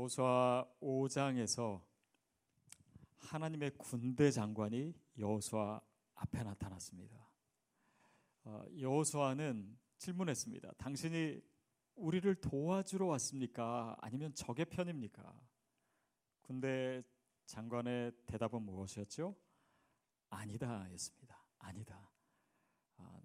여호수아 5장에서 하나님의 군대 장관이 여호수아 앞에 나타났습니다. 어, 여호수아는 질문했습니다. 당신이 우리를 도와주러 왔습니까? 아니면 적의 편입니까? 군대 장관의 대답은 무엇이었죠? 아니다였습니다. 아니다. 아,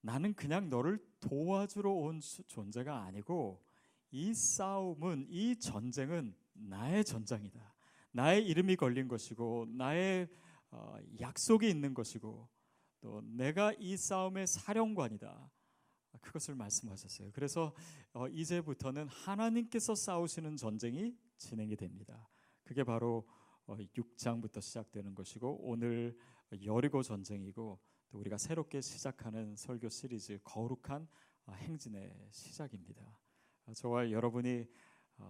나는 그냥 너를 도와주러 온 존재가 아니고 이 싸움은 이 전쟁은 나의 전장이다. 나의 이름이 걸린 것이고 나의 어, 약속이 있는 것이고 또 내가 이 싸움의 사령관이다. 그것을 말씀하셨어요. 그래서 어, 이제부터는 하나님께서 싸우시는 전쟁이 진행이 됩니다. 그게 바로 6장부터 어, 시작되는 것이고 오늘 여리고 전쟁이고 또 우리가 새롭게 시작하는 설교 시리즈 거룩한 행진의 시작입니다. 저와 여러분이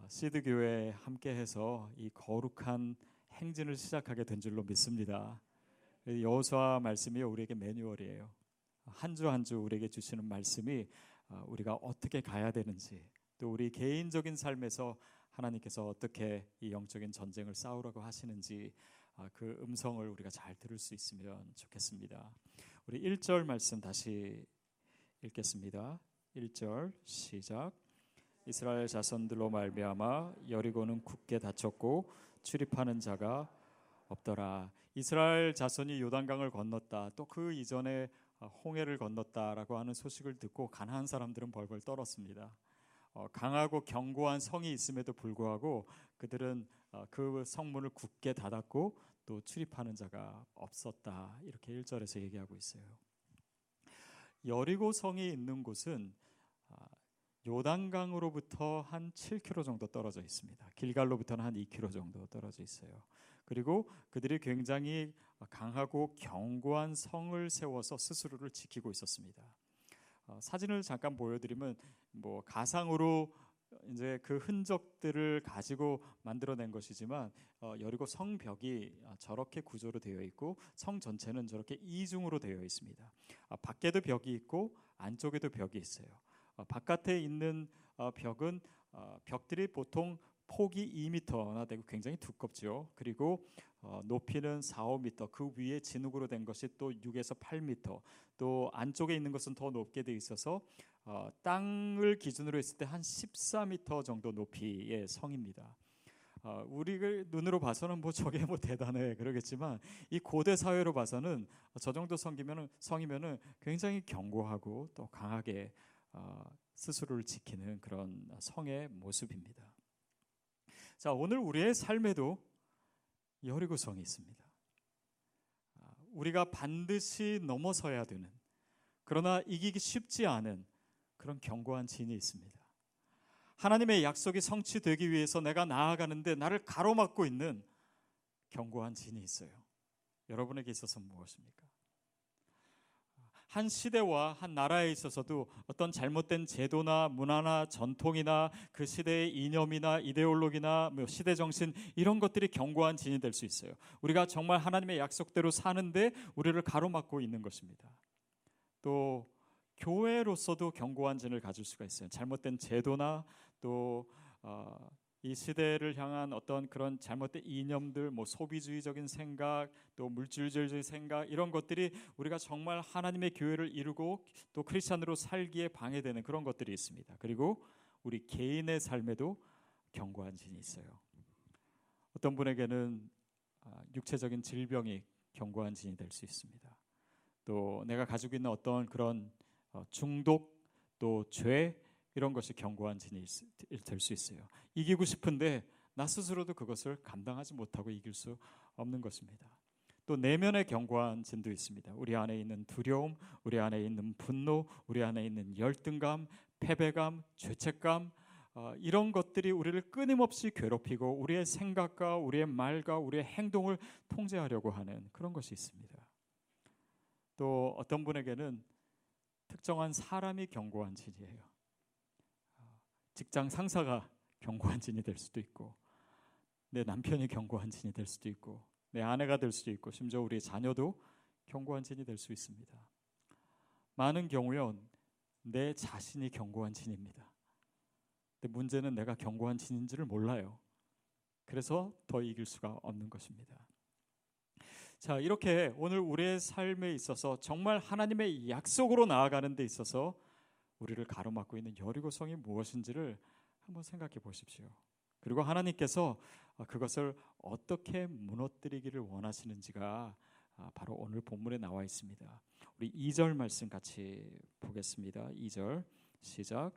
시드 교회에 함께해서 이 거룩한 행진을 시작하게 된 줄로 믿습니다. 여호수아 말씀이 우리에게 매뉴얼이에요. 한 주 한 주 우리에게 주시는 말씀이 어, 우리가 어떻게 가야 되는지 또 우리 개인적인 삶에서 하나님께서 어떻게 이 영적인 전쟁을 싸우라고 하시는지 어, 그 음성을 우리가 잘 들을 수 있으면 좋겠습니다. 우리 1절 말씀 다시 읽겠습니다. 1절 시작. 이스라엘 자손들로 말미암아 여리고는 굳게 닫혔고 출입하는 자가 없더라. 이스라엘 자손이 요단강을 건넜다. 또 그 이전에 홍해를 건넜다라고 하는 소식을 듣고 가나안 사람들은 벌벌 떨었습니다. 어, 강하고 견고한 성이 있음에도 불구하고 그들은 어, 그 성문을 굳게 닫았고 또 출입하는 자가 없었다. 이렇게 1절에서 얘기하고 있어요. 여리고 성이 있는 곳은 어, 요단강으로부터 한 7km 정도 떨어져 있습니다. 길갈로부터는 한 2km 정도 떨어져 있어요. 그리고 그들이 굉장히 강하고 견고한 성을 세워서 스스로를 지키고 있었습니다. 어, 사진을 잠깐 보여드리면 뭐 가상으로 이제 그 흔적들을 가지고 만들어낸 것이지만 어, 여리고 성벽이 저렇게 구조로 되어 있고 성 전체는 저렇게 이중으로 되어 있습니다. 아, 밖에도 벽이 있고 안쪽에도 벽이 있어요. 어, 바깥에 있는 어, 벽은 어, 벽들이 보통 폭이 2m나 되고 굉장히 두껍죠. 그리고 높이는 4, 5m. 그 위에 진흙으로 된 것이 또 6에서 8m. 또 안쪽에 있는 것은 더 높게 돼 있어서 땅을 기준으로 했을 때 한 14m 정도 높이의 성입니다. 어, 우리 눈으로 봐서는 뭐 저게 뭐 대단해 그러겠지만 이 고대 사회로 봐서는 저 정도 성기면은 성이면은 굉장히 견고하고 또 강하게 어, 스스로를 지키는 그런 성의 모습입니다. 자, 오늘 우리의 삶에도 여리고성이 있습니다. 아, 우리가 반드시 넘어서야 되는 그러나 이기기 쉽지 않은 그런 견고한 진이 있습니다. 하나님의 약속이 성취되기 위해서 내가 나아가는데 나를 가로막고 있는 견고한 진이 있어요. 여러분에게 있어서 무엇입니까? 한 시대와 한 나라에 있어서도 어떤 잘못된 제도나 문화나 전통이나 그 시대의 이념이나 이데올로기나 뭐 시대 정신 이런 것들이 견고한 진이 될 수 있어요. 우리가 정말 하나님의 약속대로 사는데 우리를 가로막고 있는 것입니다. 또 교회로서도 견고한 진을 가질 수가 있어요. 잘못된 제도나 또 어, 이 시대를 향한 어떤 그런 잘못된 이념들, 뭐 소비주의적인 생각, 또 물질주의적인 생각 이런 것들이 우리가 정말 하나님의 교회를 이루고 또 크리스천으로 살기에 방해되는 그런 것들이 있습니다. 그리고 우리 개인의 삶에도 견고한 진이 있어요. 어떤 분에게는 아, 육체적인 질병이 견고한 진이 될 수 있습니다. 또 내가 가지고 있는 어떤 그런 어, 중독, 또 죄, 이런 것이 견고한 진이 될 수 있어요. 이기고 싶은데 나 스스로도 그것을 감당하지 못하고 이길 수 없는 것입니다. 또 내면의 견고한 진도 있습니다. 우리 안에 있는 두려움, 우리 안에 있는 분노, 우리 안에 있는 열등감, 패배감, 죄책감, 어, 이런 것들이 우리를 끊임없이 괴롭히고 우리의 생각과 우리의 말과 우리의 행동을 통제하려고 하는 그런 것이 있습니다. 또 어떤 분에게는 특정한 사람이 견고한 진이에요. 직장 상사가 견고한 진이 될 수도 있고 내 남편이 견고한 진이 될 수도 있고 내 아내가 될 수도 있고 심지어 우리 자녀도 견고한 진이 될 수 있습니다. 많은 경우엔 내 자신이 견고한 진입니다. 근데 문제는 내가 견고한 진인지를 몰라요. 그래서 더 이길 수가 없는 것입니다. 자, 이렇게 오늘 우리의 삶에 있어서 정말 하나님의 약속으로 나아가는 데 있어서 우리를 가로막고 있는 여리고성이 무엇인지를 한번 생각해 보십시오. 그리고 하나님께서 그것을 어떻게 무너뜨리기를 원하시는지가 바로 오늘 본문에 나와 있습니다. 우리 2절 말씀 같이 보겠습니다. 2절 시작.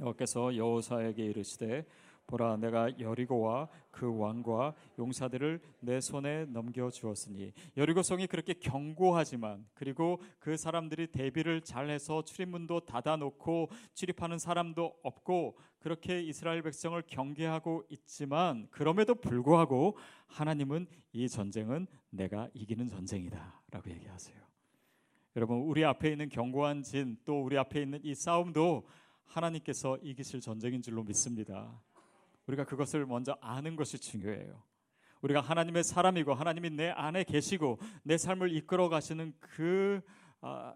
여호께서 여호사에게 이르시되 보라 내가 여리고와 그 왕과 용사들을 내 손에 넘겨 주었으니 여리고 성이 그렇게 견고하지만 그리고 그 사람들이 대비를 잘해서 출입문도 닫아 놓고 출입하는 사람도 없고 그렇게 이스라엘 백성을 경계하고 있지만 그럼에도 불구하고 하나님은 이 전쟁은 내가 이기는 전쟁이다라고 얘기하세요. 여러분 우리 앞에 있는 견고한 진 또 우리 앞에 있는 이 싸움도 하나님께서 이기실 전쟁인 줄로 믿습니다. 우리가 그것을 먼저 아는 것이 중요해요. 우리가 하나님의 사람이고 하나님이 내 안에 계시고 내 삶을 이끌어 가시는 그 아,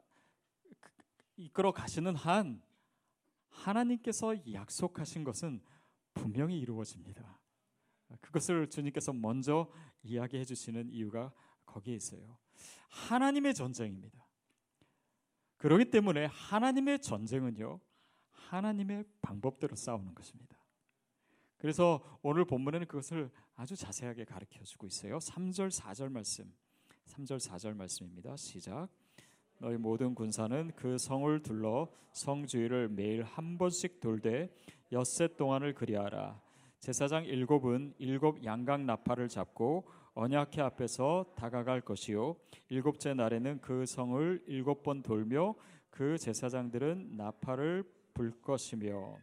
그, 이끌어 가시는 한 하나님께서 약속하신 것은 분명히 이루어집니다. 그것을 주님께서 먼저 이야기해 주시는 이유가 거기에 있어요. 하나님의 전쟁입니다. 그렇기 때문에 하나님의 전쟁은요. 하나님의 방법대로 싸우는 것입니다. 그래서 오늘 본문에는 그것을 아주 자세하게 가르쳐 주고 있어요. 3절 4절 말씀. 3절 4절 말씀입니다. 시작. 너희 모든 군사는 그 성을 둘러 성 주위를 매일 한 번씩 돌되 엿새 동안을 그리하라. 제사장 일곱은 일곱 양각 나팔을 잡고 언약회 앞에서 다가갈 것이요 일곱째 날에는 그 성을 일곱 번 돌며 그 제사장들은 나팔을 불 것이며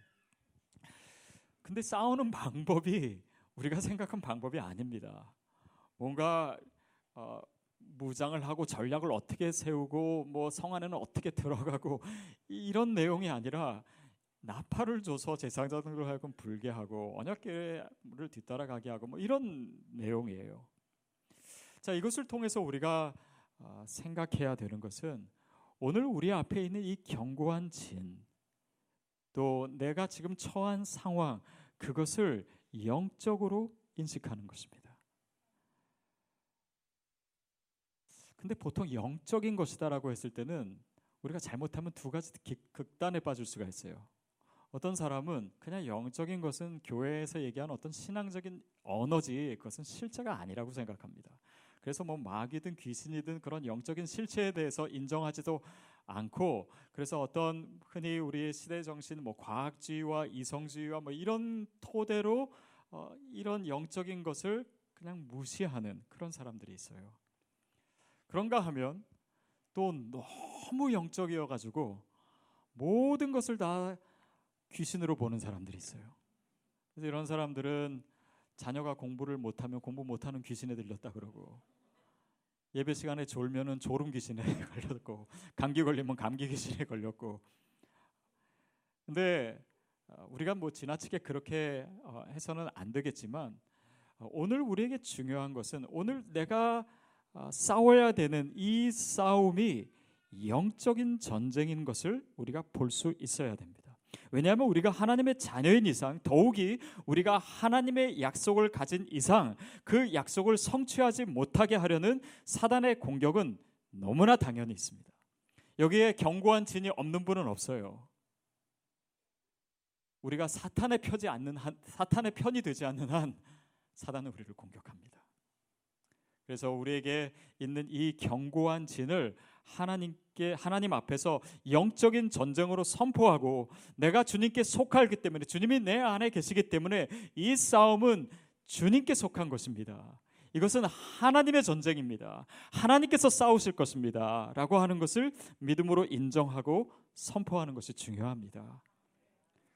근데 싸우는 방법이 우리가 생각한 방법이 아닙니다. 뭔가 어, 무장을 하고 전략을 어떻게 세우고 뭐 성 안에는 어떻게 들어가고 이런 내용이 아니라 나팔을 줘서 제사장들을 하여금 불게 하고 언약궤를 뒤따라가게 하고 뭐 이런 내용이에요. 자 이것을 통해서 우리가 어, 생각해야 되는 것은 오늘 우리 앞에 있는 이 견고한 진, 또 내가 지금 처한 상황 그것을 영적으로 인식하는 것입니다. 근데 보통 영적인 것이다라고 했을 때는 우리가 잘못하면 두 가지 극단에 빠질 수가 있어요. 어떤 사람은 그냥 영적인 것은 교회에서 얘기하는 어떤 신앙적인 언어지 그것은 실체가 아니라고 생각합니다. 그래서 뭐 마귀든 귀신이든 그런 영적인 실체에 대해서 인정하지도 않고 그래서 어떤 흔히 우리 시대 정신 뭐 과학주의와 이성주의와 뭐 이런 토대로 어, 이런 영적인 것을 그냥 무시하는 그런 사람들이 있어요. 그런가 하면 또 너무 영적이어 가지고 모든 것을 다 귀신으로 보는 사람들이 있어요. 그래서 이런 사람들은 자녀가 공부를 못하면 공부 못하는 귀신에 들렸다 그러고 예배 시간에 졸면은 졸음 귀신에 걸렸고 감기 걸리면 감기 귀신에 걸렸고 근데 어, 우리가 뭐 지나치게 그렇게 어, 해서는 안 되겠지만 어, 오늘 우리에게 중요한 것은 오늘 내가 싸워야 되는 이 싸움이 영적인 전쟁인 것을 우리가 볼 수 있어야 됩니다. 왜냐하면 우리가 하나님의 자녀인 이상 더욱이 우리가 하나님의 약속을 가진 이상 그 약속을 성취하지 못하게 하려는 사단의 공격은 너무나 당연히 있습니다. 여기에 견고한 진이 없는 분은 없어요. 우리가 사탄의 편이 않는 한 사탄의 편이 되지 않는 한 사단은 우리를 공격합니다. 그래서 우리에게 있는 이 견고한 진을 하나님 께 하나님 앞에서 영적인 전쟁으로 선포하고 내가 주님께 속하기 때문에 주님이 내 안에 계시기 때문에 이 싸움은 주님께 속한 것입니다. 이것은 하나님의 전쟁입니다. 하나님께서 싸우실 것입니다. 라고 하는 것을 믿음으로 인정하고 선포하는 것이 중요합니다.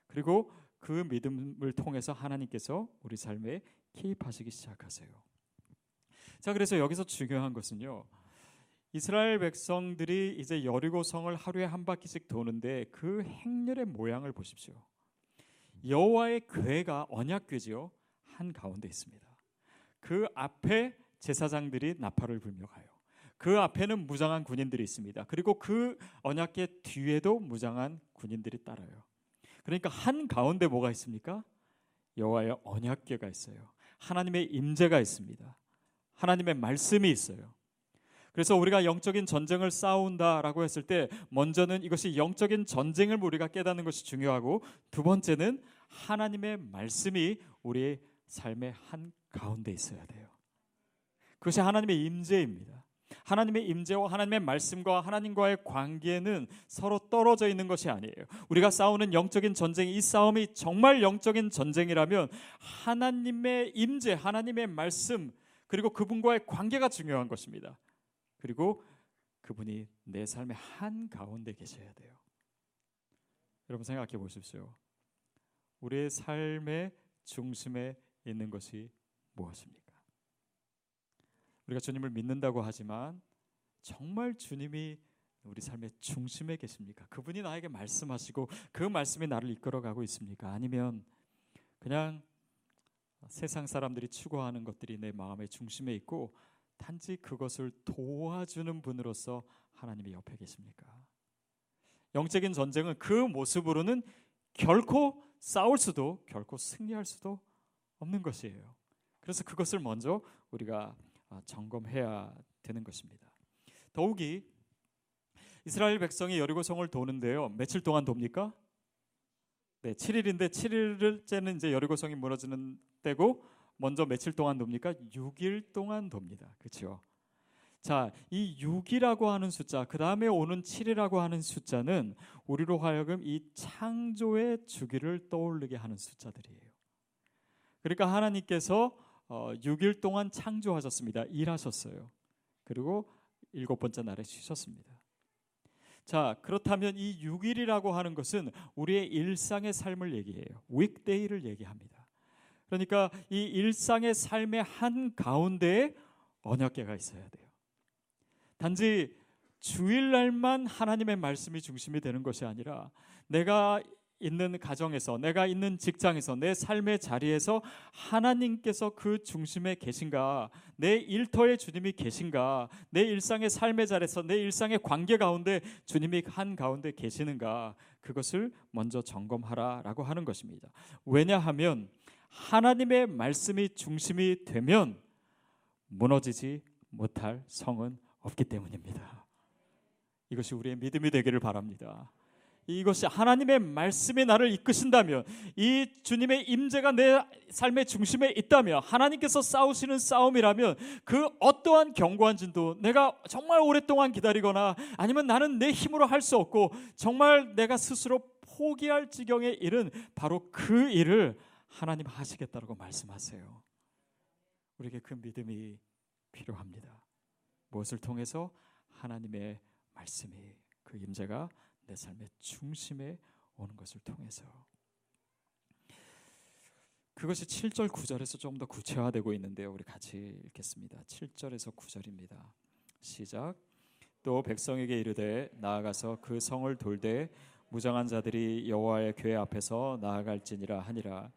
그리고 그 믿음을 통해서 하나님께서 우리 삶에 개입하시기 시작하세요. 자, 그래서 여기서 중요한 것은요. 이스라엘 백성들이 이제 여리고 성을 하루에 한 바퀴씩 도는데 그 행렬의 모양을 보십시오. 여호와의 궤가 언약 궤지요 한 가운데 있습니다. 그 앞에 제사장들이 나팔을 불며 가요. 그 앞에는 무장한 군인들이 있습니다. 그리고 그 언약궤 뒤에도 무장한 군인들이 따라요. 그러니까 한 가운데 뭐가 있습니까? 여호와의 언약궤가 있어요. 하나님의 임재가 있습니다. 하나님의 말씀이 있어요. 그래서 우리가 영적인 전쟁을 싸운다라고 했을 때 먼저는 이것이 영적인 전쟁을 우리가 깨닫는 것이 중요하고 두 번째는 하나님의 말씀이 우리의 삶의 한 가운데 있어야 돼요. 그것이 하나님의 임재입니다. 하나님의 임재와 하나님의 말씀과 하나님과의 관계는 서로 떨어져 있는 것이 아니에요. 우리가 싸우는 영적인 전쟁, 이 싸움이 정말 영적인 전쟁이라면 하나님의 임재, 하나님의 말씀, 그리고 그분과의 관계가 중요한 것입니다. 그리고 그분이 내 삶의 한 가운데 계셔야 돼요. 여러분 생각해 보십시오. 우리의 삶의 중심에 있는 것이 무엇입니까? 우리가 주님을 믿는다고 하지만 정말 주님이 우리 삶의 중심에 계십니까? 그분이 나에게 말씀하시고 그 말씀이 나를 이끌어가고 있습니까? 아니면 그냥 세상 사람들이 추구하는 것들이 내 마음의 중심에 있고 단지 그것을 도와주는 분으로서 하나님이 옆에 계십니까? 영적인 전쟁은 그 모습으로는 결코 싸울 수도 결코 승리할 수도 없는 것이에요. 그래서 그것을 먼저 우리가 아, 점검해야 되는 것입니다. 더욱이 이스라엘 백성이 여리고성을 도는데요. 며칠 동안 돕니까? 네, 7일인데 7일째는 이제 여리고성이 무너지는 때고 먼저 며칠 동안 돕니까? 6일 동안 돕니다. 그렇죠? 자, 이 6이라고 하는 숫자, 그 다음에 오는 7이라고 하는 숫자는 우리로 하여금 이 창조의 주기를 떠올리게 하는 숫자들이에요. 그러니까 하나님께서 어, 6일 동안 창조하셨습니다. 일하셨어요. 그리고 일곱 번째 날에 쉬셨습니다. 자, 그렇다면 이 6일이라고 하는 것은 우리의 일상의 삶을 얘기해요. 윅데이를 얘기합니다. 그러니까 이 일상의 삶의 한 가운데에 언약계가 있어야 돼요. 단지 주일날만 하나님의 말씀이 중심이 되는 것이 아니라 내가 있는 가정에서 내가 있는 직장에서 내 삶의 자리에서 하나님께서 그 중심에 계신가 내 일터에 주님이 계신가 내 일상의 삶의 자리에서 내 일상의 관계 가운데 주님이 한 가운데 계시는가 그것을 먼저 점검하라라고 하는 것입니다. 왜냐하면 하나님의 말씀이 중심이 되면 무너지지 못할 성은 없기 때문입니다. 이것이 우리의 믿음이 되기를 바랍니다. 이것이 하나님의 말씀이 나를 이끄신다면 이 주님의 임재가 내 삶의 중심에 있다면 하나님께서 싸우시는 싸움이라면 그 어떠한 견고한 진도 내가 정말 오랫동안 기다리거나 아니면 나는 내 힘으로 할 수 없고 정말 내가 스스로 포기할 지경에 이른 바로 그 일을 하나님 하시겠다고 말씀하세요. 우리에게 그 믿음이 필요합니다. 무엇을 통해서 하나님의 말씀이 그 임재가 내 삶의 중심에 오는 것을 통해서 그것이 7절 9절에서 좀더 구체화되고 있는데요. 우리 같이 읽겠습니다. 7절에서 9절입니다. 시작. 또 백성에게 이르되 나아가서 그 성을 돌되 무장한 자들이 여호와의 궤 앞에서 나아갈지니라 하니라.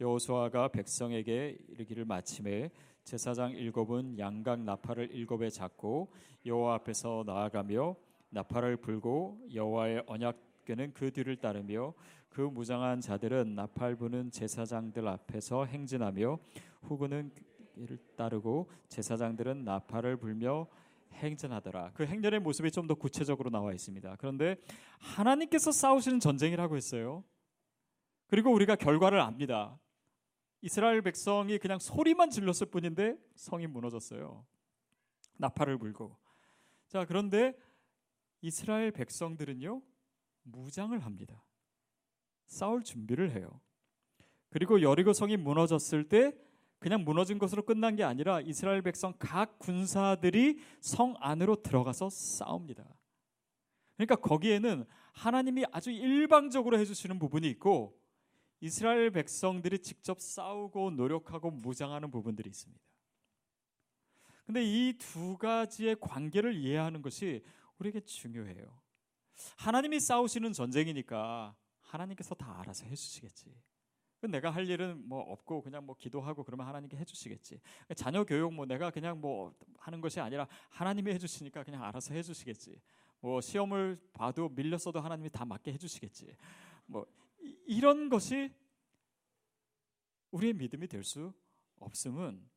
여호수아가 백성에게 이르기를 마침에 제사장 일곱은 양각 나팔을 일곱에 잡고 여호와 앞에서 나아가며 나팔을 불고 여호와의 언약궤는 그 뒤를 따르며 그 무장한 자들은 나팔 부는 제사장들 앞에서 행진하며 후군은 이를 따르고 제사장들은 나팔을 불며 행진하더라. 그 행렬의 모습이 좀 더 구체적으로 나와 있습니다. 그런데 하나님께서 싸우시는 전쟁이라고 했어요. 그리고 우리가 결과를 압니다. 이스라엘 백성이 그냥 소리만 질렀을 뿐인데 성이 무너졌어요. 나팔을 불고. 자, 그런데 이스라엘 백성들은요, 무장을 합니다. 싸울 준비를 해요. 그리고 여리고 성이 무너졌을 때 그냥 무너진 것으로 끝난 게 아니라 이스라엘 백성 각 군사들이 성 안으로 들어가서 싸웁니다. 그러니까 거기에는 하나님이 아주 일방적으로 해주시는 부분이 있고 이스라엘 백성들이 직접 싸우고 노력하고 무장하는 부분들이 있습니다. 근데 이 두 가지의 관계를 이해하는 것이 우리에게 중요해요. 하나님이 싸우시는 전쟁이니까 하나님께서 다 알아서 해주시겠지. 내가 할 일은 뭐 없고 그냥 뭐 기도하고 그러면 하나님께 해주시겠지. 자녀 교육 뭐 내가 그냥 뭐 하는 것이 아니라 하나님이 해주시니까 그냥 알아서 해주시겠지. 뭐 시험을 봐도 밀렸어도 하나님이 다 맞게 해주시겠지. 뭐 이런 것이 우리의 믿음이 될 수 없음은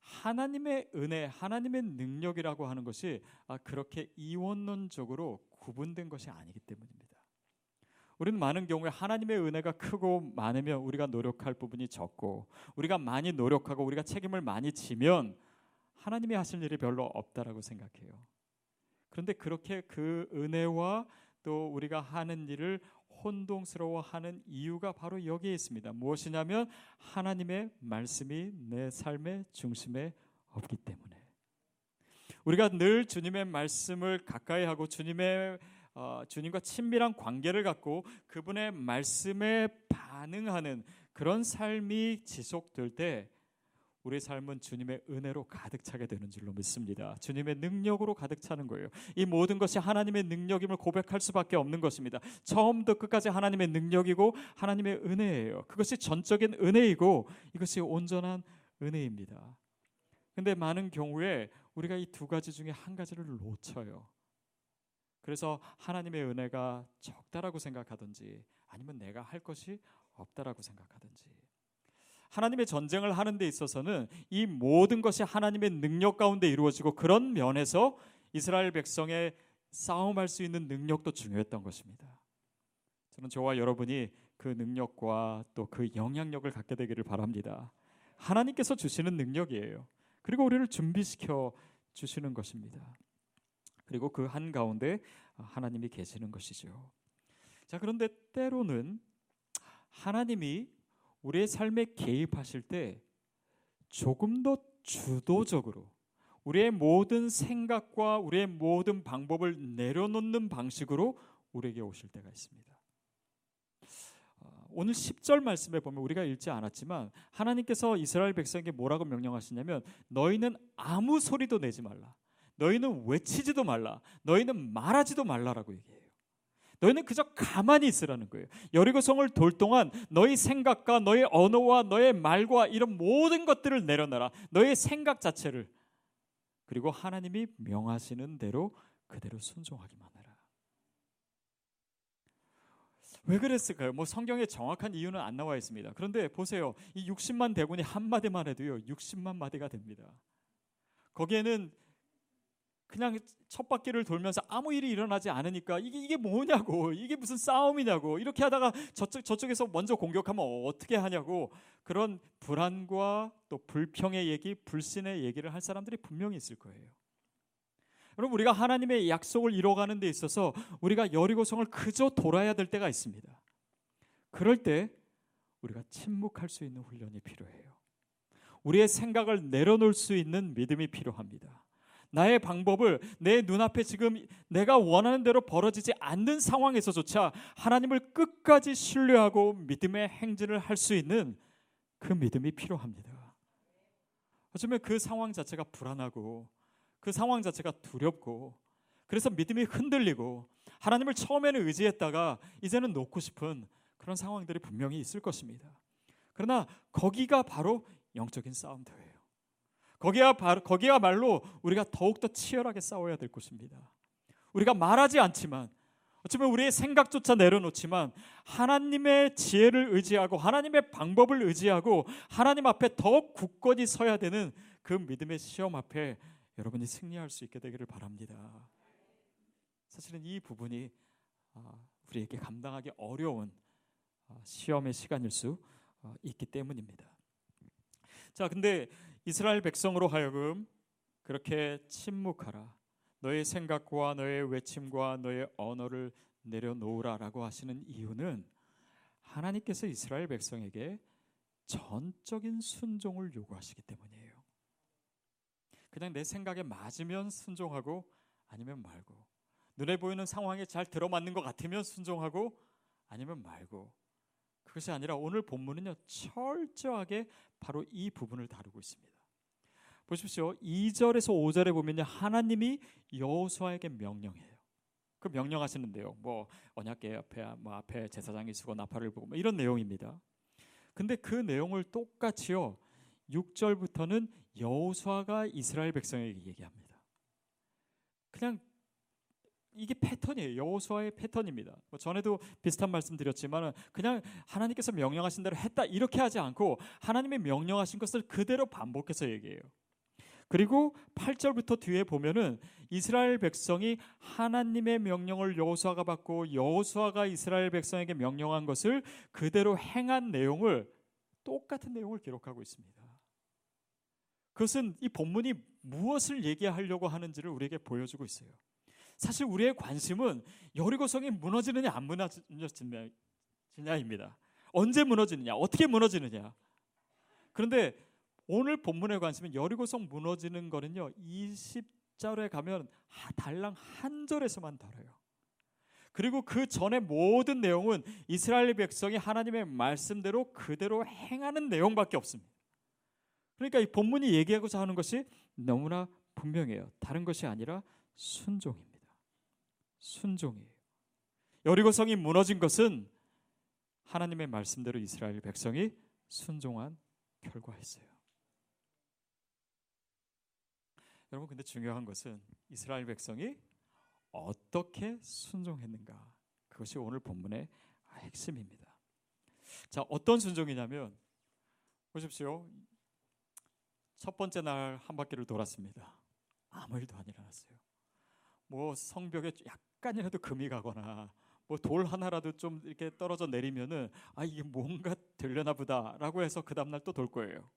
하나님의 은혜, 하나님의 능력이라고 하는 것이 아, 그렇게 이원론적으로 구분된 것이 아니기 때문입니다. 우리는 많은 경우에 하나님의 은혜가 크고 많으면 우리가 노력할 부분이 적고 우리가 많이 노력하고 우리가 책임을 많이 지면 하나님이 하실 일이 별로 없다라고 생각해요. 그런데 그렇게 그 은혜와 또 우리가 하는 일을 혼동스러워하는 이유가 바로 여기에 있습니다. 무엇이냐면 하나님의 말씀이 내 삶의 중심에 없기 때문에 우리가 늘 주님의 말씀을 가까이 하고 주님의 어, 주님과 친밀한 관계를 갖고 그분의 말씀에 반응하는 그런 삶이 지속될 때 우리 삶은 주님의 은혜로 가득 차게 되는 줄로 믿습니다. 주님의 능력으로 가득 차는 거예요. 이 모든 것이 하나님의 능력임을 고백할 수밖에 없는 것입니다. 처음부터 끝까지 하나님의 능력이고 하나님의 은혜예요. 그것이 전적인 은혜이고 이것이 온전한 은혜입니다. 근데 많은 경우에 우리가 이 두 가지 중에 한 가지를 놓쳐요. 그래서 하나님의 은혜가 적다라고 생각하든지 아니면 내가 할 것이 없다라고 생각하든지 하나님의 전쟁을 하는 데 있어서는 이 모든 것이 하나님의 능력 가운데 이루어지고 그런 면에서 이스라엘 백성의 싸움할 수 있는 능력도 중요했던 것입니다. 저는 저와 여러분이 그 능력과 또 그 영향력을 갖게 되기를 바랍니다. 하나님께서 주시는 능력이에요. 그리고 우리를 준비시켜 주시는 것입니다. 그리고 그 한 가운데 하나님이 계시는 것이죠. 자, 그런데 때로는 하나님이 우리의 삶에 개입하실 때 조금 더 주도적으로 우리의 모든 생각과 우리의 모든 방법을 내려놓는 방식으로 우리에게 오실 때가 있습니다. 어, 오늘 10절 말씀에 보면 우리가 읽지 않았지만 하나님께서 이스라엘 백성에게 뭐라고 명령하시냐면 너희는 아무 소리도 내지 말라. 너희는 외치지도 말라. 너희는 말하지도 말라라고 얘기해요. 너희는 그저 가만히 있으라는 거예요. 여리고성을 돌 동안 너희 생각과 너의 언어와 너의 말과 이런 모든 것들을 내려놔라. 너의 생각 자체를 그리고 하나님이 명하시는 대로 그대로 순종하기만 해라. 왜 그랬을까요? 뭐 성경에 정확한 이유는 안 나와 있습니다. 그런데 보세요. 이 60만 대군이 한 마디만 해도요. 60만 마디가 됩니다. 거기에는 그냥 첫 바퀴를 돌면서 아무 일이 일어나지 않으니까 이게 이게 뭐냐고 이게 무슨 싸움이냐고 이렇게 하다가 저쪽 저쪽에서 먼저 공격하면 어떻게 하냐고 그런 불안과 또 불평의 얘기, 불신의 얘기를 할 사람들이 분명히 있을 거예요. 여러분 우리가 하나님의 약속을 이뤄가는 데 있어서 우리가 여리고성을 그저 돌아야 될 때가 있습니다. 그럴 때 우리가 침묵할 수 있는 훈련이 필요해요. 우리의 생각을 내려놓을 수 있는 믿음이 필요합니다. 나의 방법을 내 눈앞에 지금 내가 원하는 대로 벌어지지 않는 상황에서조차 하나님을 끝까지 신뢰하고 믿음의 행진을 할 수 있는 그 믿음이 필요합니다. 어쩌면 그 상황 자체가 불안하고 그 상황 자체가 두렵고 그래서 믿음이 흔들리고 하나님을 처음에는 의지했다가 이제는 놓고 싶은 그런 상황들이 분명히 있을 것입니다. 그러나 거기가 바로 영적인 싸움터예요. 거기야 거기야말로 우리가 더욱 더 치열하게 싸워야 될 것입니다. 우리가 말하지 않지만 어쩌면 우리의 생각조차 내려놓지만 하나님의 지혜를 의지하고 하나님의 방법을 의지하고 하나님 앞에 더 굳건히 서야 되는 그 믿음의 시험 앞에 여러분이 승리할 수 있게 되기를 바랍니다. 사실은 이 부분이 아, 우리에게 감당하기 어려운 아, 시험의 시간일 수 어, 있기 때문입니다. 자, 근데 이스라엘 백성으로 하여금 그렇게 침묵하라. 너의 생각과 너의 외침과 너의 언어를 내려놓으라라고 하시는 이유는 하나님께서 이스라엘 백성에게 전적인 순종을 요구하시기 때문이에요. 그냥 내 생각에 맞으면 순종하고 아니면 말고 눈에 보이는 상황에 잘 들어맞는 것 같으면 순종하고 아니면 말고 그것이 아니라 오늘 본문은요 철저하게 바로 이 부분을 다루고 있습니다. 보십시오. 2절에서 5절에 보면요. 하나님이 여호수아에게 명령해요. 그 명령하시는데요. 뭐 언약궤 앞에 뭐 앞에 제사장이 서고 나팔을 보고 뭐 이런 내용입니다. 근데 그 내용을 똑같이요. 6절부터는 여호수아가 이스라엘 백성에게 얘기합니다. 그냥 이게 패턴이에요. 여호수아의 패턴입니다. 뭐 전에도 비슷한 말씀 드렸지만 그냥 하나님께서 명령하신 대로 했다 이렇게 하지 않고 하나님의 명령하신 것을 그대로 반복해서 얘기해요. 그리고 8절부터 뒤에 보면은 이스라엘 백성이 하나님의 명령을 여호수아가 받고 여호수아가 이스라엘 백성에게 명령한 것을 그대로 행한 내용을 똑같은 내용을 기록하고 있습니다. 그것은 이 본문이 무엇을 얘기하려고 하는지를 우리에게 보여주고 있어요. 사실 우리의 관심은 여리고성이 무너지느냐 안 무너지느냐입니다. 언제 무너지느냐, 어떻게 무너지느냐. 그런데 오늘 본문의 관심은 여리고성 무너지는 거는요. 20절에 가면 달랑 한 절에서만 다뤄요. 그리고 그 전에 모든 내용은 이스라엘 백성이 하나님의 말씀대로 그대로 행하는 내용밖에 없습니다. 그러니까 이 본문이 얘기하고자 하는 것이 너무나 분명해요. 다른 것이 아니라 순종입니다. 순종이에요. 여리고성이 무너진 것은 하나님의 말씀대로 이스라엘 백성이 순종한 결과였어요. 여러분 근데 중요한 것은 이스라엘 백성이 어떻게 순종했는가 그것이 오늘 본문의 핵심입니다. 자 어떤 순종이냐면 보십시오. 첫 번째 날 한 바퀴를 돌았습니다. 아무 일도 안 일어났어요. 뭐 성벽에 약 간이라도 금이 가거나 뭐 돌 하나라도 좀 이렇게 떨어져 내리면은 아 이게 뭔가 되려나 보다라고 해서 그 다음 날 또 돌 거예요.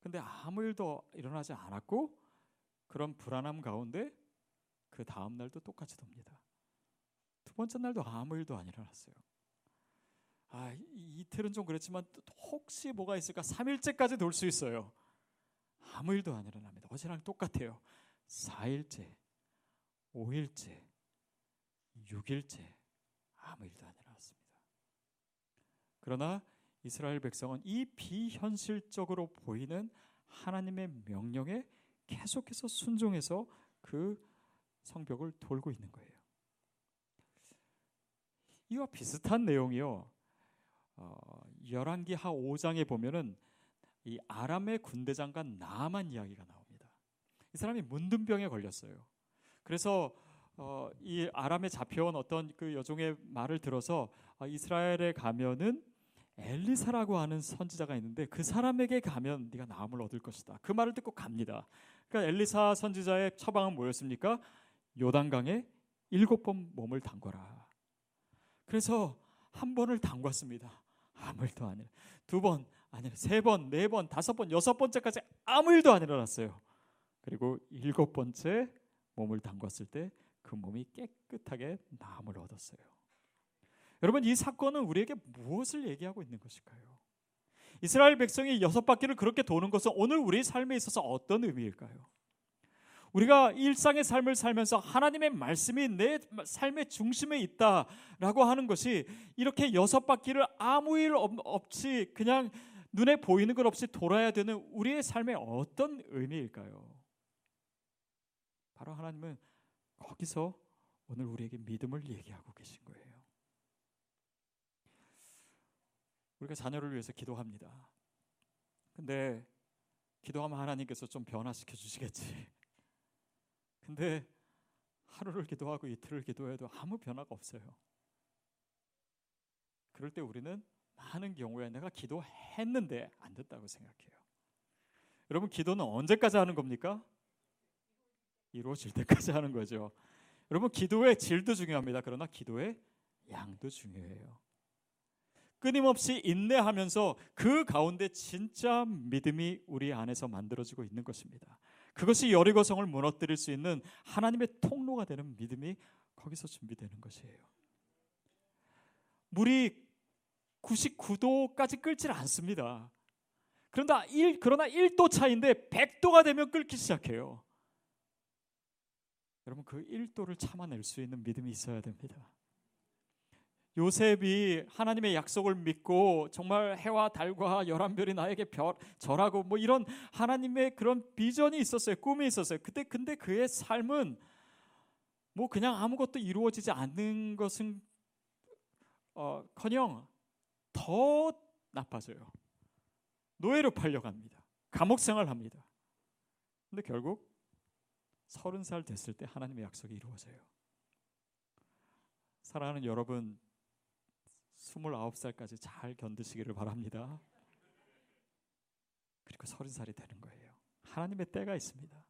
근데 아무 일도 일어나지 않았고 그런 불안함 가운데 그 다음 날도 똑같이 돕니다. 두 번째 날도 아무 일도 안 일어났어요. 아, 이틀은 좀 그랬지만 혹시 뭐가 있을까? 3일째까지 돌 수 있어요. 아무 일도 안 일어납니다. 어제랑 똑같아요. 4일째, 5일째, 6일째 아무 일도 안 일어났습니다. 그러나 이스라엘 백성은 이 비현실적으로 보이는 하나님의 명령에 계속해서 순종해서 그 성벽을 돌고 있는 거예요. 이와 비슷한 내용이요. 어, 열왕기하 5장에 보면은 이 아람의 군대장관 나만 이야기가 나옵니다. 이 사람이 문둥병에 걸렸어요. 그래서 어, 이 아람에 잡혀온 어떤 그 여종의 말을 들어서 아, 이스라엘에 가면은 엘리사라고 하는 선지자가 있는데 그 사람에게 가면 네가 나음을 얻을 것이다. 그 말을 듣고 갑니다. 그러니까 엘리사 선지자의 처방은 뭐였습니까? 요단강에 일곱 번 몸을 담궈라. 그래서 한 번을 담궜습니다. 아무 일도 아니라 두 번, 아니라 세 번, 네 번, 다섯 번, 여섯 번째까지 아무 일도 안 일어났어요. 그리고 일곱 번째 몸을 담궜을 때 그 몸이 깨끗하게 나음을 얻었어요. 여러분 이 사건은 우리에게 무엇을 얘기하고 있는 것일까요? 이스라엘 백성이 여섯 바퀴를 그렇게 도는 것은 오늘 우리 삶에 있어서 어떤 의미일까요? 우리가 일상의 삶을 살면서 하나님의 말씀이 내 삶의 중심에 있다라고 하는 것이 이렇게 여섯 바퀴를 아무 일 없이 그냥 눈에 보이는 것 없이 돌아야 되는 우리의 삶의 어떤 의미일까요? 바로 하나님은 거기서 오늘 우리에게 믿음을 얘기하고 계신 거예요. 우리가 자녀를 위해서 기도합니다. 근데 기도하면 하나님께서 좀 변화시켜 주시겠지. 근데 하루를 기도하고 이틀을 기도해도 아무 변화가 없어요. 그럴 때 우리는 많은 경우에 내가 기도했는데 안 됐다고 생각해요. 여러분 기도는 언제까지 하는 겁니까? 이루어질 때까지 하는 거죠. 여러분 기도의 질도 중요합니다. 그러나 기도의 양도 중요해요. 끊임없이 인내하면서 그 가운데 진짜 믿음이 우리 안에서 만들어지고 있는 것입니다. 그것이 여리고성을 무너뜨릴 수 있는 하나님의 통로가 되는 믿음이 거기서 준비되는 것이에요. 물이 99도까지 끓질 않습니다. 그러나 1 그러나 1도 차인데 100도가 되면 끓기 시작해요. 여러분 그 1도를 참아낼 수 있는 믿음이 있어야 됩니다. 요셉이 하나님의 약속을 믿고 정말 해와 달과 열한 별이 나에게 별 절하고 뭐 이런 하나님의 그런 비전이 있었어요. 꿈이 있었어요. 그때 근데 그의 삶은 뭐 그냥 아무것도 이루어지지 않는 것은 어 커녕 더 나빠져요. 노예로 팔려갑니다. 감옥 생활합니다. 근데 결국 서른 살 됐을 때 하나님의 약속이 이루어져요. 사랑하는 여러분 29살까지 잘 견디시기를 바랍니다. 그리고 30살이 되는 거예요. 하나님의 때가 있습니다.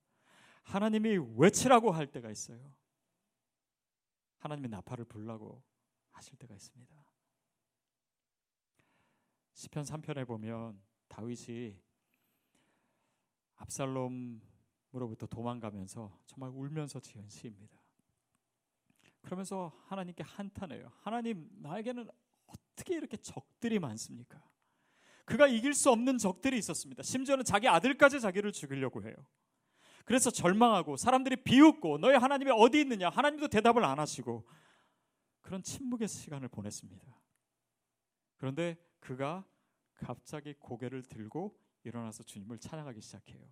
하나님이 외치라고 할 때가 있어요. 하나님이 나팔을 불라고 하실 때가 있습니다. 시편 3편에 보면 다윗이 압살롬 으로부터 도망가면서 정말 울면서 지은 시입니다. 그러면서 하나님께 한탄해요. 하나님, 나에게는 어떻게 이렇게 적들이 많습니까? 그가 이길 수 없는 적들이 있었습니다. 심지어는 자기 아들까지 자기를 죽이려고 해요. 그래서 절망하고 사람들이 비웃고 너희 하나님이 어디 있느냐? 하나님도 대답을 안 하시고 그런 침묵의 시간을 보냈습니다. 그런데 그가 갑자기 고개를 들고 일어나서 주님을 찬양하기 시작해요.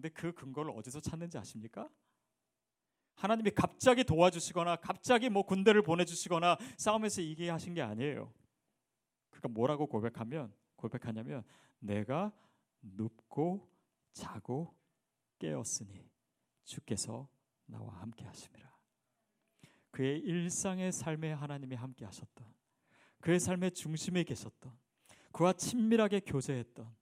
근데 그 근거를 어디서 찾는지 아십니까? 하나님이 갑자기 도와주시거나 갑자기 뭐 군대를 보내주시거나 싸움에서 이기게 하신 게 아니에요. 그가 뭐라고 고백하면 고백하냐면 내가 눕고 자고 깨었으니 주께서 나와 함께 하심이라. 그의 일상의 삶에 하나님이 함께 하셨던 그의 삶의 중심에 계셨던 그와 친밀하게 교제했던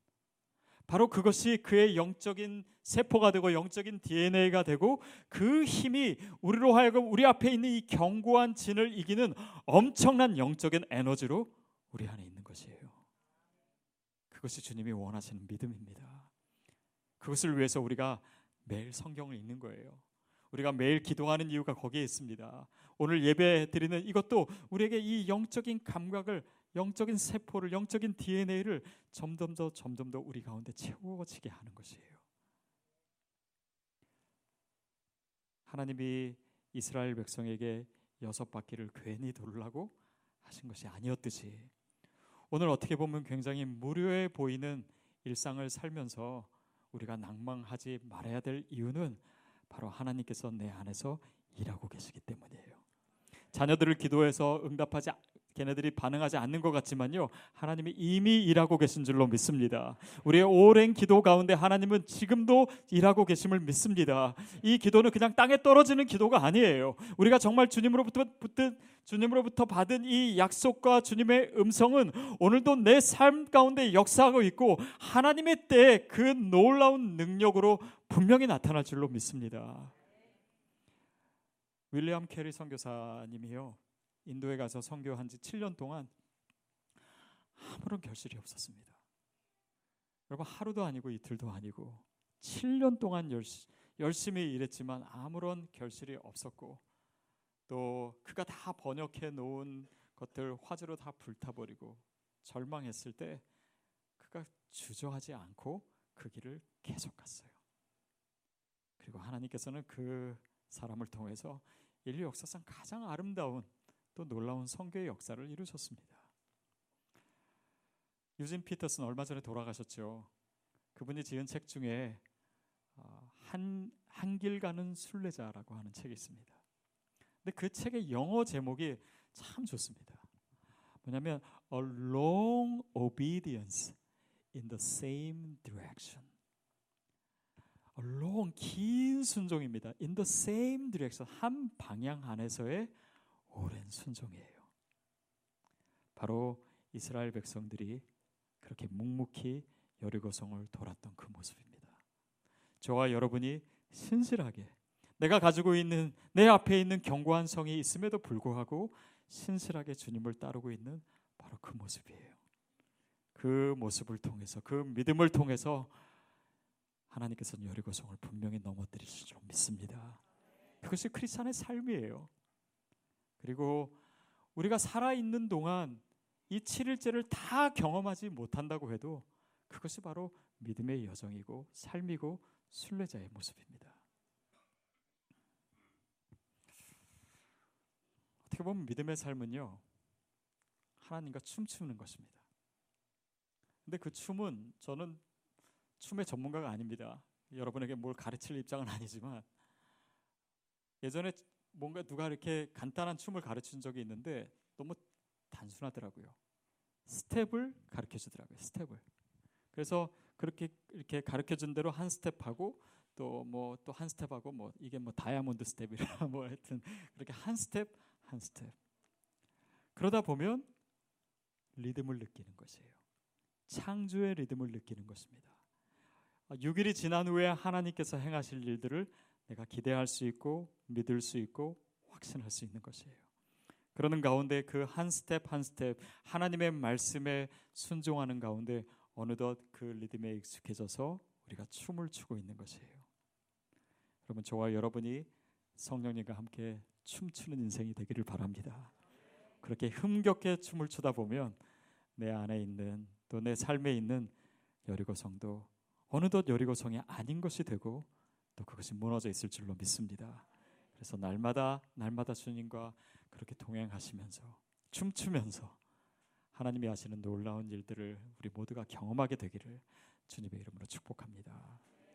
바로 그것이 그의 영적인 세포가 되고 영적인 DNA가 되고 그 힘이 우리로 하여금 우리 앞에 있는 이 견고한 진을 이기는 엄청난 영적인 에너지로 우리 안에 있는 것이에요. 그것이 주님이 원하시는 믿음입니다. 그것을 위해서 우리가 매일 성경을 읽는 거예요. 우리가 매일 기도하는 이유가 거기에 있습니다. 오늘 예배 드리는 이것도 우리에게 이 영적인 감각을 영적인 세포를 영적인 DNA를 점점 더 점점 더 우리 가운데 채워지게 하는 것이에요. 하나님이 이스라엘 백성에게 여섯 바퀴를 괜히 돌라고 하신 것이 아니었듯이 오늘 어떻게 보면 굉장히 무료해 보이는 일상을 살면서 우리가 낭망하지 말아야 될 이유는 바로 하나님께서 내 안에서 일하고 계시기 때문이에요. 자녀들을 기도해서 응답하지 걔네들이 반응하지 않는 것 같지만요. 하나님이 이미 일하고 계신 줄로 믿습니다. 우리의 오랜 기도 가운데 하나님은 지금도 일하고 계심을 믿습니다. 이 기도는 그냥 땅에 떨어지는 기도가 아니에요. 우리가 정말 주님으로부터 주님으로부터 받은 이 약속과 주님의 음성은 오늘도 내 삶 가운데 역사하고 있고 하나님의 때 그 놀라운 능력으로 분명히 나타날 줄로 믿습니다. 윌리엄 캐리 선교사님이요. 인도에 가서 선교한 지 7년 동안 아무런 결실이 없었습니다. 여러분 하루도 아니고 이틀도 아니고 7년 동안 열심히 일했지만 아무런 결실이 없었고 또 그가 다 번역해 놓은 것들 화재로 다 불타버리고 절망했을 때 그가 주저하지 않고 그 길을 계속 갔어요. 그리고 하나님께서는 그 사람을 통해서 인류 역사상 가장 아름다운 또 놀라운 성교의 역사를 이루셨습니다. 유진 피터슨 얼마 전에 돌아가셨죠. 그분이 지은 책 중에 어, 한 한길 가는 순례자라고 하는 책이 있습니다. 근데 그 책의 영어 제목이 참 좋습니다. 뭐냐면 A long obedience in the same direction. A long 긴 순종입니다. In the same direction 한 방향 안에서의 오랜 순종이에요. 바로 이스라엘 백성들이 그렇게 묵묵히 여리고성을 돌았던 그 모습입니다. 저와 여러분이 신실하게 내가 가지고 있는 내 앞에 있는 견고한 성이 있음에도 불구하고 신실하게 주님을 따르고 있는 바로 그 모습이에요. 그 모습을 통해서 그 믿음을 통해서 하나님께서는 여리고성을 분명히 넘어뜨리실 줄 믿습니다. 그것이 크리스천의 삶이에요. 그리고 우리가 살아 있는 동안 이 7일째를 다 경험하지 못한다고 해도 그것이 바로 믿음의 여정이고 삶이고 순례자의 모습입니다. 어떻게 보면 믿음의 삶은요. 하나님과 춤추는 것입니다. 근데 그 춤은 저는 춤의 전문가가 아닙니다. 여러분에게 뭘 가르칠 입장은 아니지만 예전에 뭔가 누가 이렇게 간단한 춤을 가르친 적이 있는데 너무 단순하더라고요. 스텝을 가르쳐 주더라고요. 스텝을. 그래서 그렇게 이렇게 가르쳐 준 대로 한 스텝 하고 또 뭐 또 한 스텝하고 뭐 이게 뭐 다이아몬드 스텝이라 뭐 하여튼 그렇게 한 스텝 한 스텝 그러다 보면 리듬을 느끼는 것이에요. 창조의 리듬을 느끼는 것입니다. 6일이 아, 지난 후에 하나님께서 행하실 일들을 내가 기대할 수 있고 믿을 수 있고 확신할 수 있는 것이에요. 그러는 가운데 그 한 스텝 한 스텝 하나님의 말씀에 순종하는 가운데 어느덧 그 리듬에 익숙해져서 우리가 춤을 추고 있는 것이에요. 여러분 저와 여러분이 성령님과 함께 춤추는 인생이 되기를 바랍니다. 그렇게 흥겹게 춤을 추다 보면 내 안에 있는 또 내 삶에 있는 여리고성도 어느덧 여리고성이 아닌 것이 되고 또 그것이 무너져 있을 줄로 믿습니다. 그래서 날마다 날마다 주님과 그렇게 동행하시면서 춤추면서 하나님이 하시는 놀라운 일들을 우리 모두가 경험하게 되기를 주님의 이름으로 축복합니다.